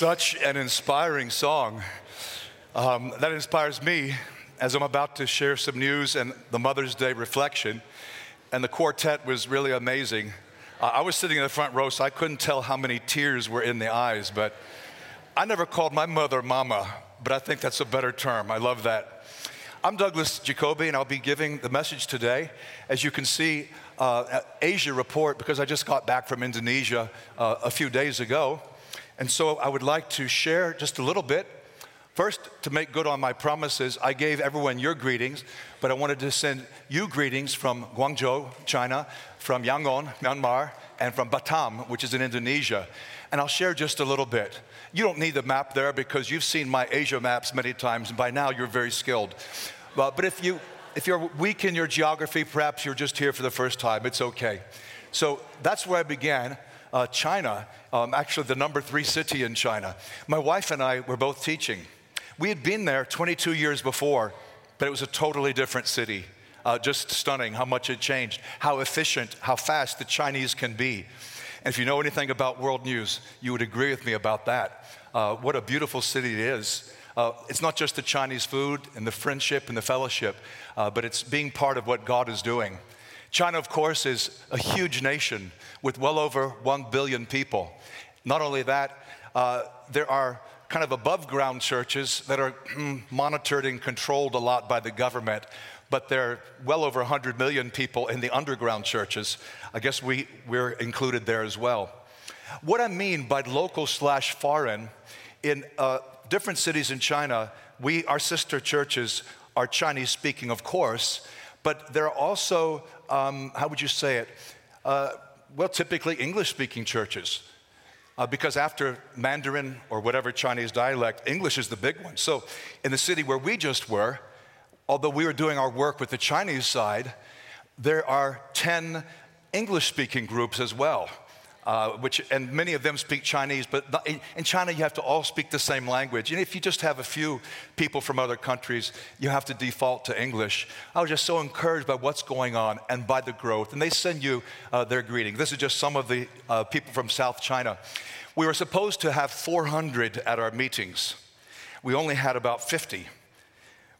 Such an inspiring song. Um, that inspires me as I'm about to share some news and the Mother's Day reflection. And the quartet was really amazing. Uh, I was sitting in the front row, so I couldn't tell how many tears were in the eyes, but I never called my mother mama, but I think that's a better term. I love that. I'm Douglas Jacoby, and I'll be giving the message today. As you can see, uh, Asia report, because I just got back from Indonesia uh, a few days ago. And so I would like to share just a little bit. First, to make good on my promises, I gave everyone your greetings, but I wanted to send you greetings from Guangzhou, China, from Yangon, Myanmar, and from Batam, which is in Indonesia. And I'll share just a little bit. You don't need the map there because you've seen my Asia maps many times, and by now you're very skilled. But, but if, you, if you're weak in your geography, perhaps you're just here for the first time, it's okay. So that's where I began uh, China, um, actually the number three city in China. My wife and I were both teaching. We had been there 22 years before, but it was a totally different city. Uh, just stunning how much it changed, how efficient, how fast the Chinese can be. And if you know anything about world news, you would agree with me about that. Uh, what a beautiful city it is. Uh, it's not just the Chinese food and the friendship and the fellowship, uh, but it's being part of what God is doing. China, of course, is a huge nation with well over 1 billion people. Not only that, uh, there are kind of above ground churches that are mm, monitored and controlled a lot by the government, but there are well over 100 million people in the underground churches. I guess we, we're included there as well. What I mean by local slash foreign, in uh, different cities in China, we, our sister churches, are Chinese speaking, of course, but there are also, um, how would you say it? Uh, well, typically English speaking churches. Uh, because after Mandarin or whatever Chinese dialect, English is the big one. So, in the city where we just were, although we were doing our work with the Chinese side, there are 10 English speaking groups as well uh, which, and many of them speak Chinese, but in, China you have to all speak the same language. And if you just have a few people from other countries, you have to default to English. I was just so encouraged by what's going on and by the growth. And they send you uh, their greeting. This is just some of the uh, people from South China. We were supposed to have 400 at our meetings. We only had about 50.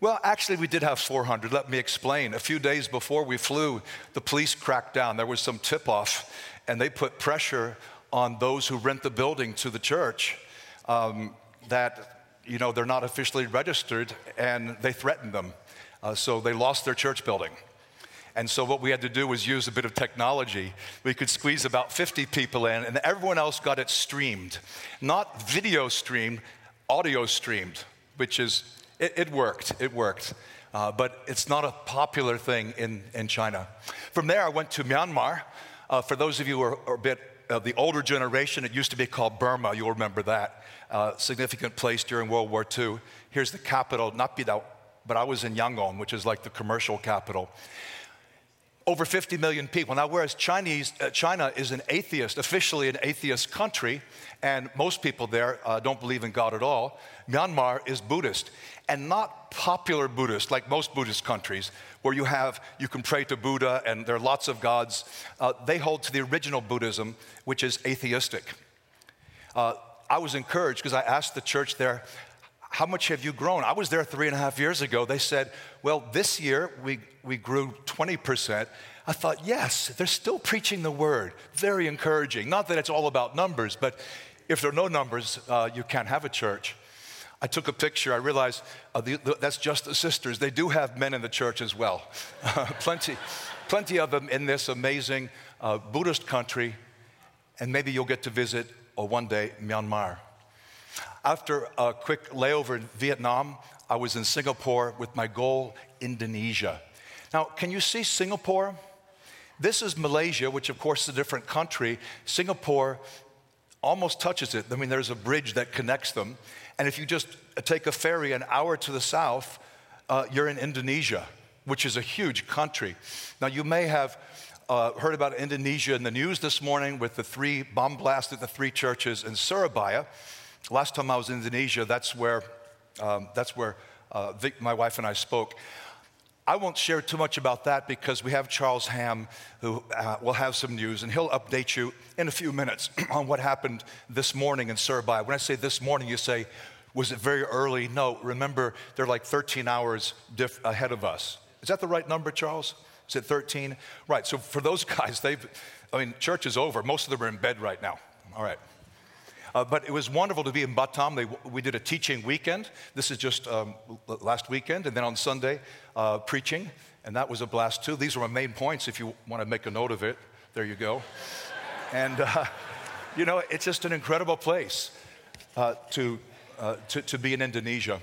Well, actually, we did have 400. Let me explain. A few days before we flew, the police cracked down. There was some tip off and they put pressure on those who rent the building to the church um, that you know they're not officially registered and they threatened them. Uh, so they lost their church building. And so what we had to do was use a bit of technology. We could squeeze about 50 people in and everyone else got it streamed. Not video streamed audio streamed which is it, it worked it worked. Uh, but it's not a popular thing in, in china. From there i went to myanmar uh, for those of you who are, are a bit of the older generation, it used to be called Burma. You'll remember that. Uh, significant place during World War II. Here's the capital, not Bidao, but I was in Yangon, which is like the commercial capital. Over 50 million people. Now, whereas Chinese, uh, China is an atheist, officially an atheist country, and most people there uh, don't believe in God at all, Myanmar is Buddhist. And not popular Buddhist, like most Buddhist countries, where you have, you can pray to Buddha and there are lots of gods. Uh, they hold to the original Buddhism, which is atheistic. Uh, I was encouraged because I asked the church there, how much have you grown? I was there three and a half years ago. They said, well, this year we, we grew 20%. I thought, yes, they're still preaching the word. Very encouraging. Not that it's all about numbers, but if there are no numbers, uh, you can't have a church. I took a picture. I realized uh, the, the, that's just the sisters. They do have men in the church as well. plenty, plenty of them in this amazing uh, Buddhist country. And maybe you'll get to visit or uh, one day Myanmar. After a quick layover in Vietnam, I was in Singapore with my goal, Indonesia. Now, can you see Singapore? This is Malaysia, which of course is a different country. Singapore almost touches it. I mean, there's a bridge that connects them. And if you just take a ferry an hour to the south, uh, you're in Indonesia, which is a huge country. Now, you may have uh, heard about Indonesia in the news this morning with the three bomb blasts at the three churches in Surabaya. Last time I was in Indonesia, that's where, um, that's where uh, Vic, my wife and I spoke. I won't share too much about that because we have Charles Ham who uh, will have some news and he'll update you in a few minutes on what happened this morning in Surabaya. When I say this morning, you say, was it very early? No, remember, they're like 13 hours diff- ahead of us. Is that the right number, Charles? Is it 13? Right, so for those guys, they've, I mean, church is over. Most of them are in bed right now. All right. Uh, but it was wonderful to be in Batam. They, we did a teaching weekend. This is just um, last weekend. And then on Sunday, uh, preaching. And that was a blast too. These are my main points if you want to make a note of it. There you go. and, uh, you know, it's just an incredible place uh, to, uh, to, to be in Indonesia.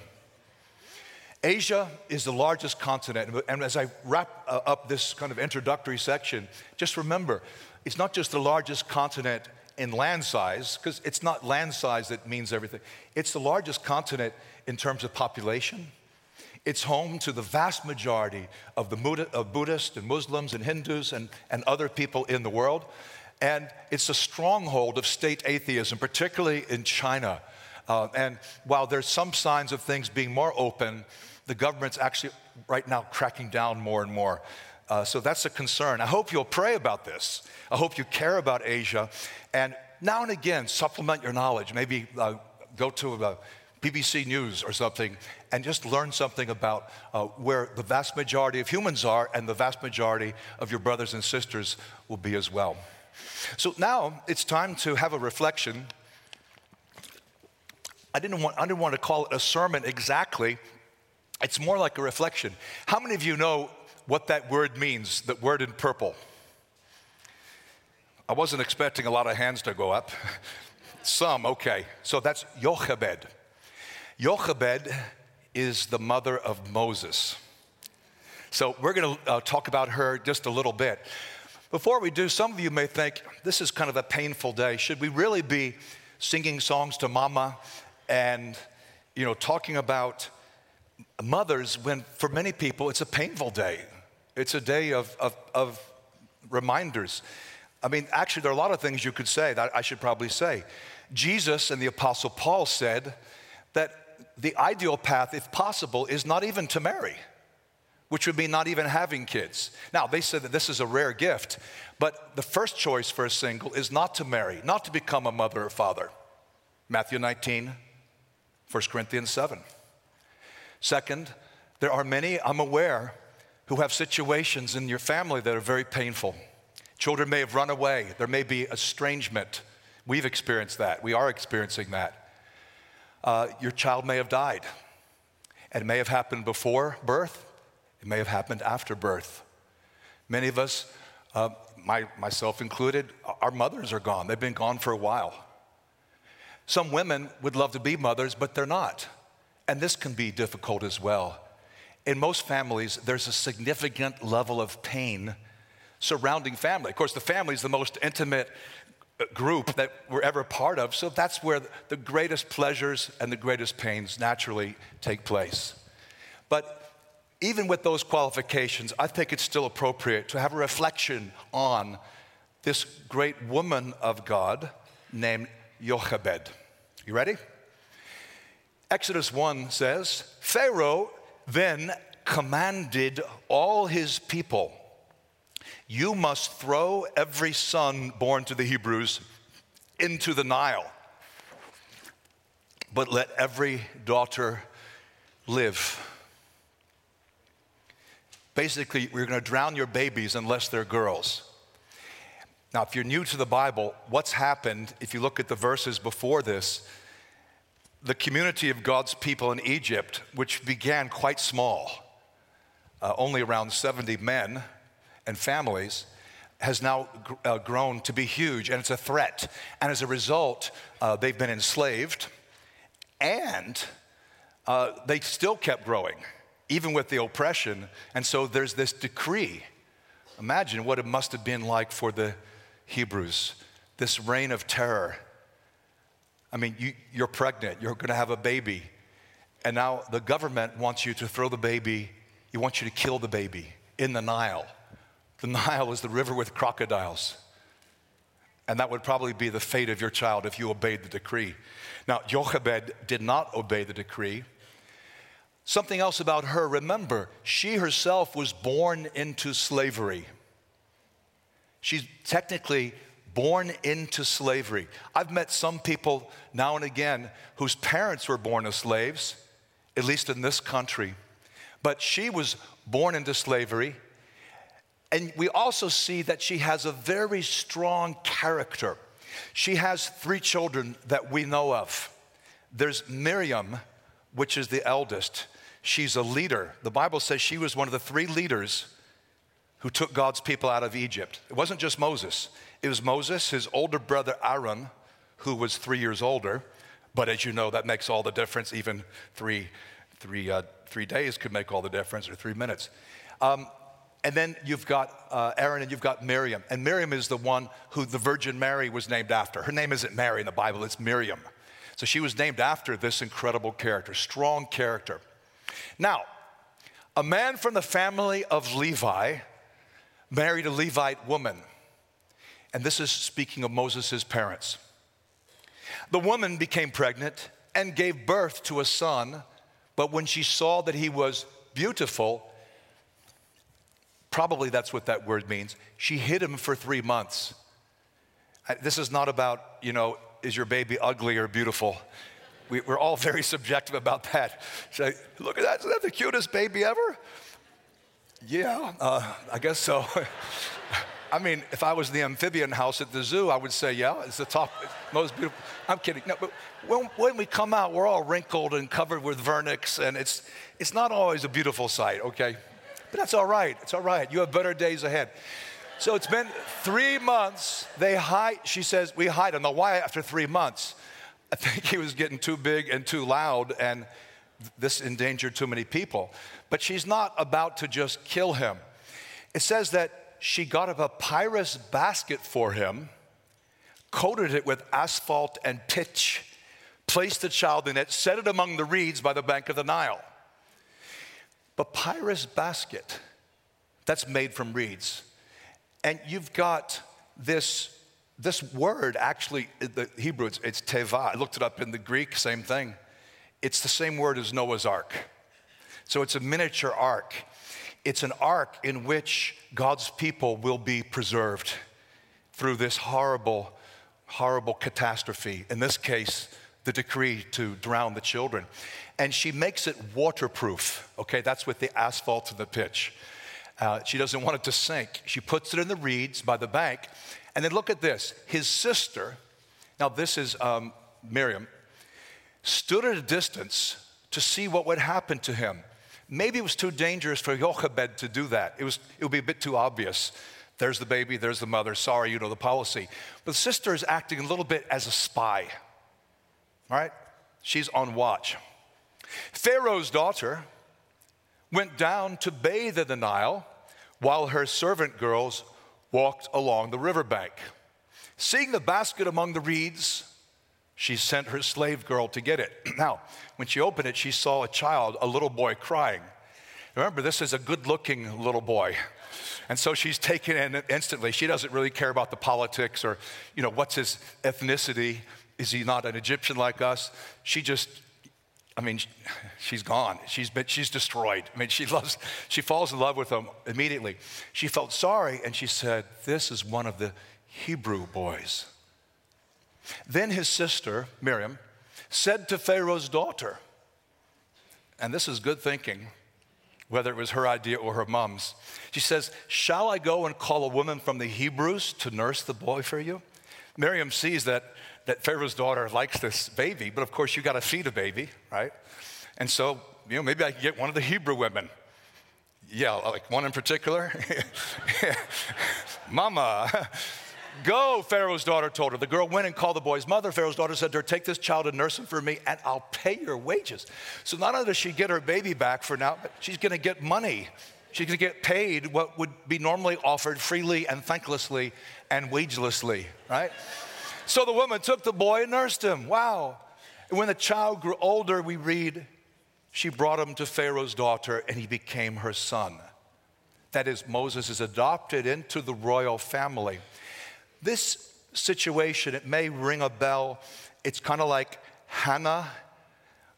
Asia is the largest continent. And as I wrap uh, up this kind of introductory section, just remember it's not just the largest continent in land size, because it's not land size that means everything. It's the largest continent in terms of population. It's home to the vast majority of the of Buddhists and Muslims and Hindus and, and other people in the world. And it's a stronghold of state atheism, particularly in China. Uh, and while there's some signs of things being more open, the government's actually right now cracking down more and more. Uh, so that's a concern. I hope you'll pray about this. I hope you care about Asia. And now and again, supplement your knowledge. Maybe uh, go to a BBC News or something and just learn something about uh, where the vast majority of humans are and the vast majority of your brothers and sisters will be as well. So now it's time to have a reflection. I didn't want, I didn't want to call it a sermon exactly. It's more like a reflection. How many of you know what that word means, that word in purple. I wasn't expecting a lot of hands to go up. Some, okay. So that's Jochebed. Jochebed is the mother of Moses. So we're going to uh, talk about her just a little bit. Before we do, some of you may think this is kind of a painful day. Should we really be singing songs to mama and, you know, talking about mothers when for many people it's a painful day? It's a day of, of, of reminders. I mean, actually, there are a lot of things you could say that I should probably say. Jesus and the Apostle Paul said that the ideal path, if possible, is not even to marry, which would be not even having kids. Now, they said that this is a rare gift, but the first choice for a single is not to marry, not to become a mother or father. Matthew 19, 1 Corinthians 7. Second, there are many, I'm aware, who have situations in your family that are very painful. Children may have run away, there may be estrangement. We've experienced that, we are experiencing that. Uh, your child may have died, and it may have happened before birth, it may have happened after birth. Many of us, uh, my, myself included, our mothers are gone. They've been gone for a while. Some women would love to be mothers, but they're not. And this can be difficult as well in most families, there's a significant level of pain surrounding family. Of course, the family is the most intimate uh, group that we're ever part of, so that's where the greatest pleasures and the greatest pains naturally take place. But even with those qualifications, I think it's still appropriate to have a reflection on this great woman of God named Jochebed. You ready? Exodus 1 says, Pharaoh then commanded all his people, You must throw every son born to the Hebrews into the Nile, but let every daughter live. Basically, we're going to drown your babies unless they're girls. Now, if you're new to the Bible, what's happened, if you look at the verses before this, the community of God's people in Egypt, which began quite small, uh, only around 70 men and families, has now gr- uh, grown to be huge and it's a threat. And as a result, uh, they've been enslaved and uh, they still kept growing, even with the oppression. And so there's this decree. Imagine what it must have been like for the Hebrews this reign of terror I mean, you, you're pregnant, you're gonna have a baby, and now the government wants you to throw the baby, he wants you to kill the baby in the Nile. The Nile is the river with crocodiles. And that would probably be the fate of your child if you obeyed the decree. Now, Jochebed did not obey the decree. Something else about her, remember, she herself was born into slavery. She's technically born into slavery. I've met some people now and again whose parents were born as slaves, at least in this country. But she was born into slavery. And we also see that she has a very strong character. She has three children that we know of. There's Miriam, which is the eldest. She's a leader. The Bible says she was one of the three leaders who took God's people out of Egypt. It wasn't just Moses, it was Moses, his older brother Aaron, who was three years older. But as you know, that makes all the difference. Even three, three, uh, three days could make all the difference, or three minutes. Um, and then you've got uh, Aaron and you've got Miriam. And Miriam is the one who the Virgin Mary was named after. Her name isn't Mary in the Bible, it's Miriam. So she was named after this incredible character, strong character. Now, a man from the family of Levi married a Levite woman. And this is speaking of Moses' parents. The woman became pregnant and gave birth to a son, but when she saw that he was beautiful, probably that's what that word means, she hid him for three months. This is not about, you know, is your baby ugly or beautiful? We, are all very subjective about that. Say, look at that, is that the cutest baby ever? Yeah, uh, I guess so. I mean, if I was the amphibian house at the zoo, I would say, yeah, it's the top, most beautiful. I'm kidding. No, but when, when we come out, we're all wrinkled and covered with vernix, and it's, it's not always a beautiful sight, okay? But that's all right. It's all right. You have better days ahead. So it's been three months. They hide, she says, we hide him. Now, why after three months? I think he was getting too big and too loud, and this endangered too many people. But she's not about to just kill him. It says that she got a papyrus basket for him, coated it with asphalt and pitch, placed the child in it, set it among the reeds by the bank of the Nile. Papyrus basket that's made from reeds. And you've got this, this word actually, the Hebrew, it's, it's teva. I looked it up in the Greek, same thing. It's the same word as Noah's ark. So it's a miniature ark. It's an ark in which God's people will be preserved through this horrible, horrible catastrophe. In this case, the decree to drown the children. And she makes it waterproof. Okay, that's with the asphalt and the pitch. Uh, she doesn't want it to sink. She puts it in the reeds by the bank. And then look at this. His sister, now this is um, Miriam, stood at a distance to see what would happen to him. Maybe it was too dangerous for Jochebed to do that. It, was, it would be a bit too obvious. There's the baby, there's the mother. Sorry, you know the policy. But the sister is acting a little bit as a spy. All right? She's on watch. Pharaoh's daughter went down to bathe in the Nile while her servant girls walked along the riverbank. Seeing the basket among the reeds, she sent her slave girl to get it. now, when she opened it, she saw a child, a little boy, crying. Remember, this is a good looking little boy. And so she's taken in instantly. She doesn't really care about the politics or, you know, what's his ethnicity. Is he not an Egyptian like us? She just, I mean, she's gone. She's been, she's destroyed. I mean, she loves, she falls in love with him immediately. She felt sorry and she said, This is one of the Hebrew boys. Then his sister, Miriam, said to Pharaoh's daughter, and this is good thinking, whether it was her idea or her mom's. She says, Shall I go and call a woman from the Hebrews to nurse the boy for you? Miriam sees that, that Pharaoh's daughter likes this baby, but of course, you got to feed a baby, right? And so, you know, maybe I can get one of the Hebrew women. Yeah, like one in particular. Mama, Go, Pharaoh's daughter told her. The girl went and called the boy's mother. Pharaoh's daughter said to her, Take this child and nurse him for me, and I'll pay your wages. So not only does she get her baby back for now, but she's to get money. She's to get paid what would be normally offered freely and thanklessly and wagelessly, right? So the woman took the boy and nursed him. Wow. And when the child grew older, we read, she brought him to Pharaoh's daughter, and he became her son. That is, Moses is adopted into the royal family. This situation, it may ring a bell. It's kind of like Hannah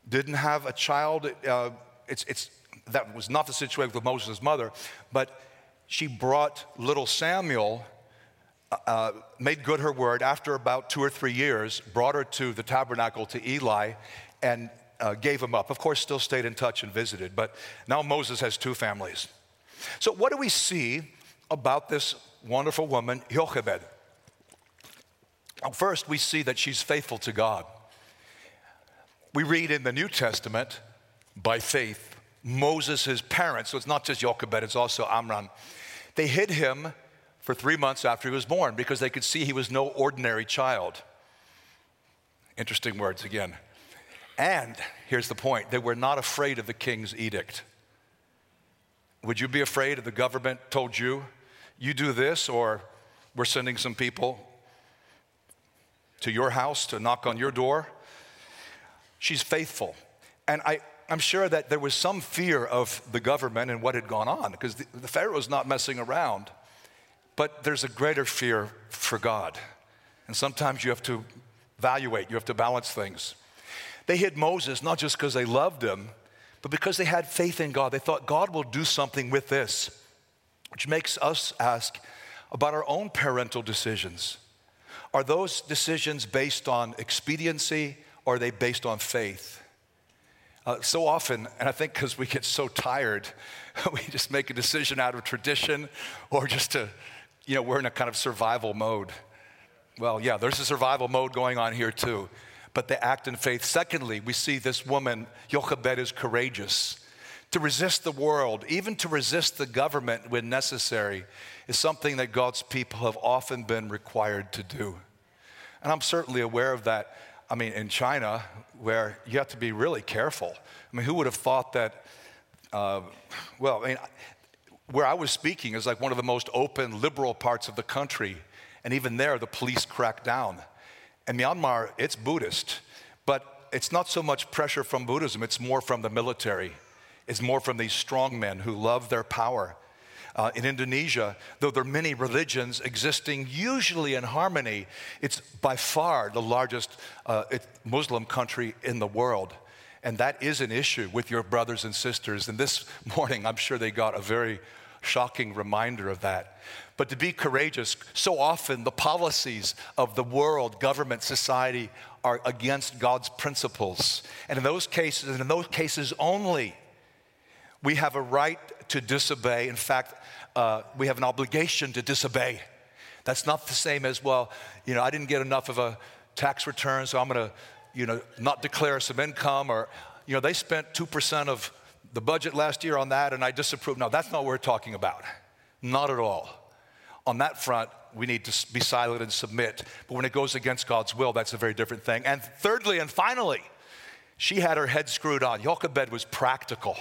didn't have a child uh, it's, it's, that was not the situation with Moses' mother, but she brought little Samuel, uh, uh, made good her word after about two or three years, brought her to the tabernacle to Eli, and uh, gave him up. Of course, still stayed in touch and visited, but now Moses has two families. So, what do we see about this wonderful woman, Jochebed? Oh, first, we see that she's faithful to God. We read in the New Testament, by faith, Moses' parents, so it's not just Jochebed, it's also Amram, they hid him for three months after he was born because they could see he was no ordinary child. Interesting words again. And here's the point they were not afraid of the king's edict. Would you be afraid if the government told you, you do this, or we're sending some people to your house to knock on your door? She's faithful. And I, I'm sure that there was some fear of the government and what had gone on because the, the Pharaoh's not messing around. But there's a greater fear for God. And sometimes you have to evaluate, you have to balance things. They hid Moses not just because they loved him, but because they had faith in God. They thought God will do something with this, which makes us ask about our own parental decisions. Are those decisions based on expediency or are they based on faith? Uh, so often, and I think because we get so tired, we just make a decision out of tradition or just to, you know, we're in a kind of survival mode. Well, yeah, there's a survival mode going on here too, but they act in faith. Secondly, we see this woman, Jochebed, is courageous. To resist the world, even to resist the government when necessary, is something that God's people have often been required to do. And I'm certainly aware of that I mean, in China, where you have to be really careful. I mean, who would have thought that? Uh, well, I mean, where I was speaking is like one of the most open, liberal parts of the country, and even there, the police crack down. In Myanmar, it's Buddhist, but it's not so much pressure from Buddhism, it's more from the military. It's more from these strong men who love their power uh, in Indonesia, though there are many religions existing usually in harmony, it's by far the largest uh, Muslim country in the world. And that is an issue with your brothers and sisters. And this morning, I'm sure they got a very shocking reminder of that. But to be courageous, so often the policies of the world, government, society are against God's principles. And in those cases, and in those cases only, we have a right to disobey. In fact, uh, we have an obligation to disobey. That's not the same as, well, you know, I didn't get enough of a tax return, so I'm going to, you know, not declare some income, or, you know, they spent 2% of the budget last year on that and I disapprove. No, that's not what we're talking about. Not at all. On that front, we need to be silent and submit. But when it goes against God's will, that's a very different thing. And thirdly and finally, she had her head screwed on. Jochebed was practical.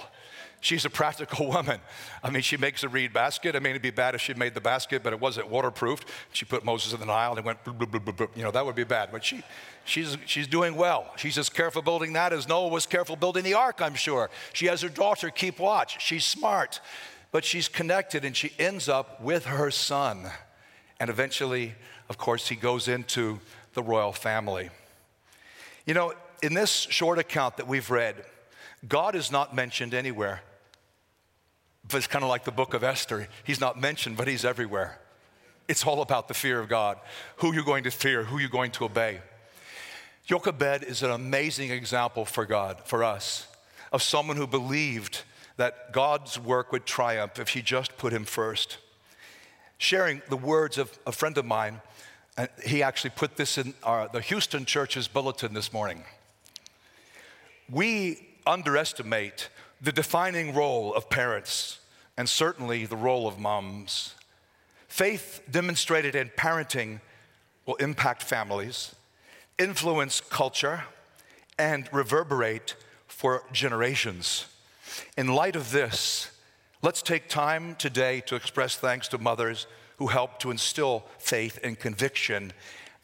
She's a practical woman. I mean, she makes a reed basket. I mean, it'd be bad if she made the basket, but it wasn't waterproofed. She put Moses in the Nile and it went, you know, that would be bad. But she, she's, she's doing well. She's as careful building that as Noah was careful building the ark, I'm sure. She has her daughter keep watch. She's smart, but she's connected and she ends up with her son. And eventually, of course, he goes into the royal family. You know, in this short account that we've read, God is not mentioned anywhere. It's kind of like the book of Esther. He's not mentioned, but he's everywhere. It's all about the fear of God who you're going to fear, who you're going to obey. Jochebed is an amazing example for God, for us, of someone who believed that God's work would triumph if he just put him first. Sharing the words of a friend of mine, and he actually put this in our, the Houston church's bulletin this morning. We underestimate the defining role of parents and certainly the role of moms. Faith demonstrated in parenting will impact families, influence culture, and reverberate for generations. In light of this, let's take time today to express thanks to mothers who help to instill faith and conviction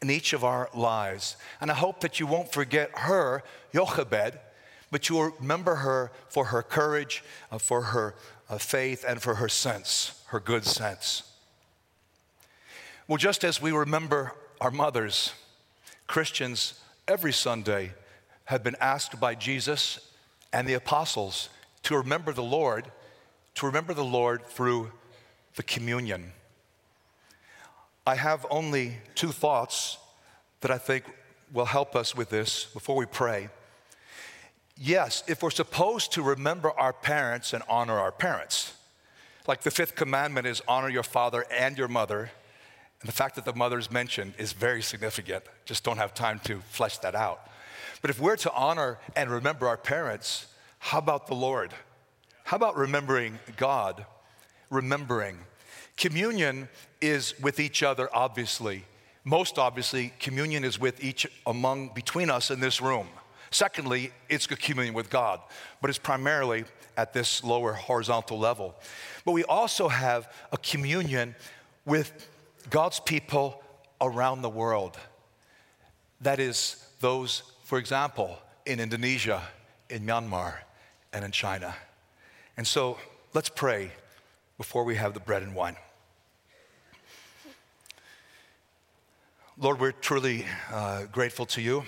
in each of our lives. And I hope that you won't forget her, Jochebed, but you will remember her for her courage, uh, for her uh, faith, and for her sense, her good sense. Well, just as we remember our mothers, Christians every Sunday have been asked by Jesus and the apostles to remember the Lord, to remember the Lord through the communion. I have only two thoughts that I think will help us with this before we pray. Yes, if we're supposed to remember our parents and honor our parents, like the fifth commandment is honor your father and your mother, and the fact that the mother's mentioned is very significant. Just don't have time to flesh that out. But if we're to honor and remember our parents, how about the Lord? How about remembering God? Remembering. Communion is with each other, obviously. Most obviously, communion is with each among between us in this room. Secondly, it's communion with God, but it's primarily at this lower horizontal level. But we also have a communion with God's people around the world. That is, those, for example, in Indonesia, in Myanmar, and in China. And so let's pray before we have the bread and wine. Lord, we're truly uh, grateful to you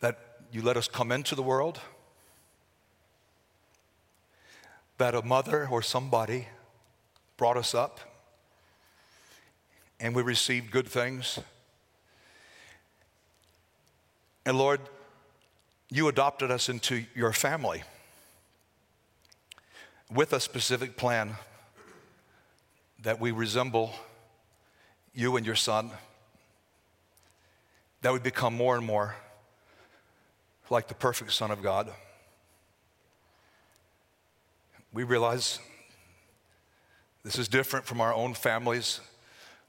that you let us come into the world, that a mother or somebody brought us up, and we received good things. And Lord, you adopted us into your family with a specific plan that we resemble you and your son, that we become more and more like the perfect Son of God. We realize this is different from our own families.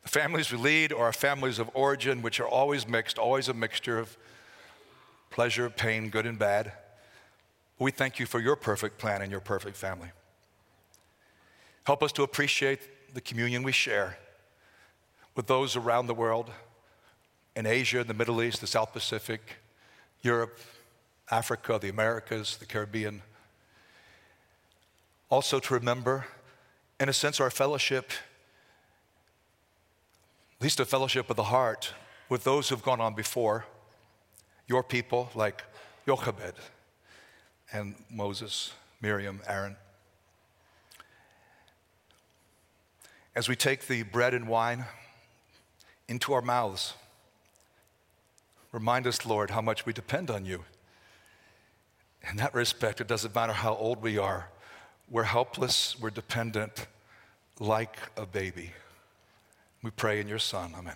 The families we lead are our families of origin, which are always mixed, always a mixture of pleasure, pain, good and bad. We thank you for your perfect plan and your perfect family. Help us to appreciate the communion we share with those around the world in Asia, the Middle East, the South Pacific, Europe, Africa, the Americas, the Caribbean. Also, to remember, in a sense, our fellowship, at least a fellowship of the heart, with those who've gone on before, your people like Jochebed and Moses, Miriam, Aaron. As we take the bread and wine into our mouths, remind us, Lord, how much we depend on you. In that respect, it doesn't matter how old we are, we're helpless, we're dependent like a baby. We pray in your Son. Amen.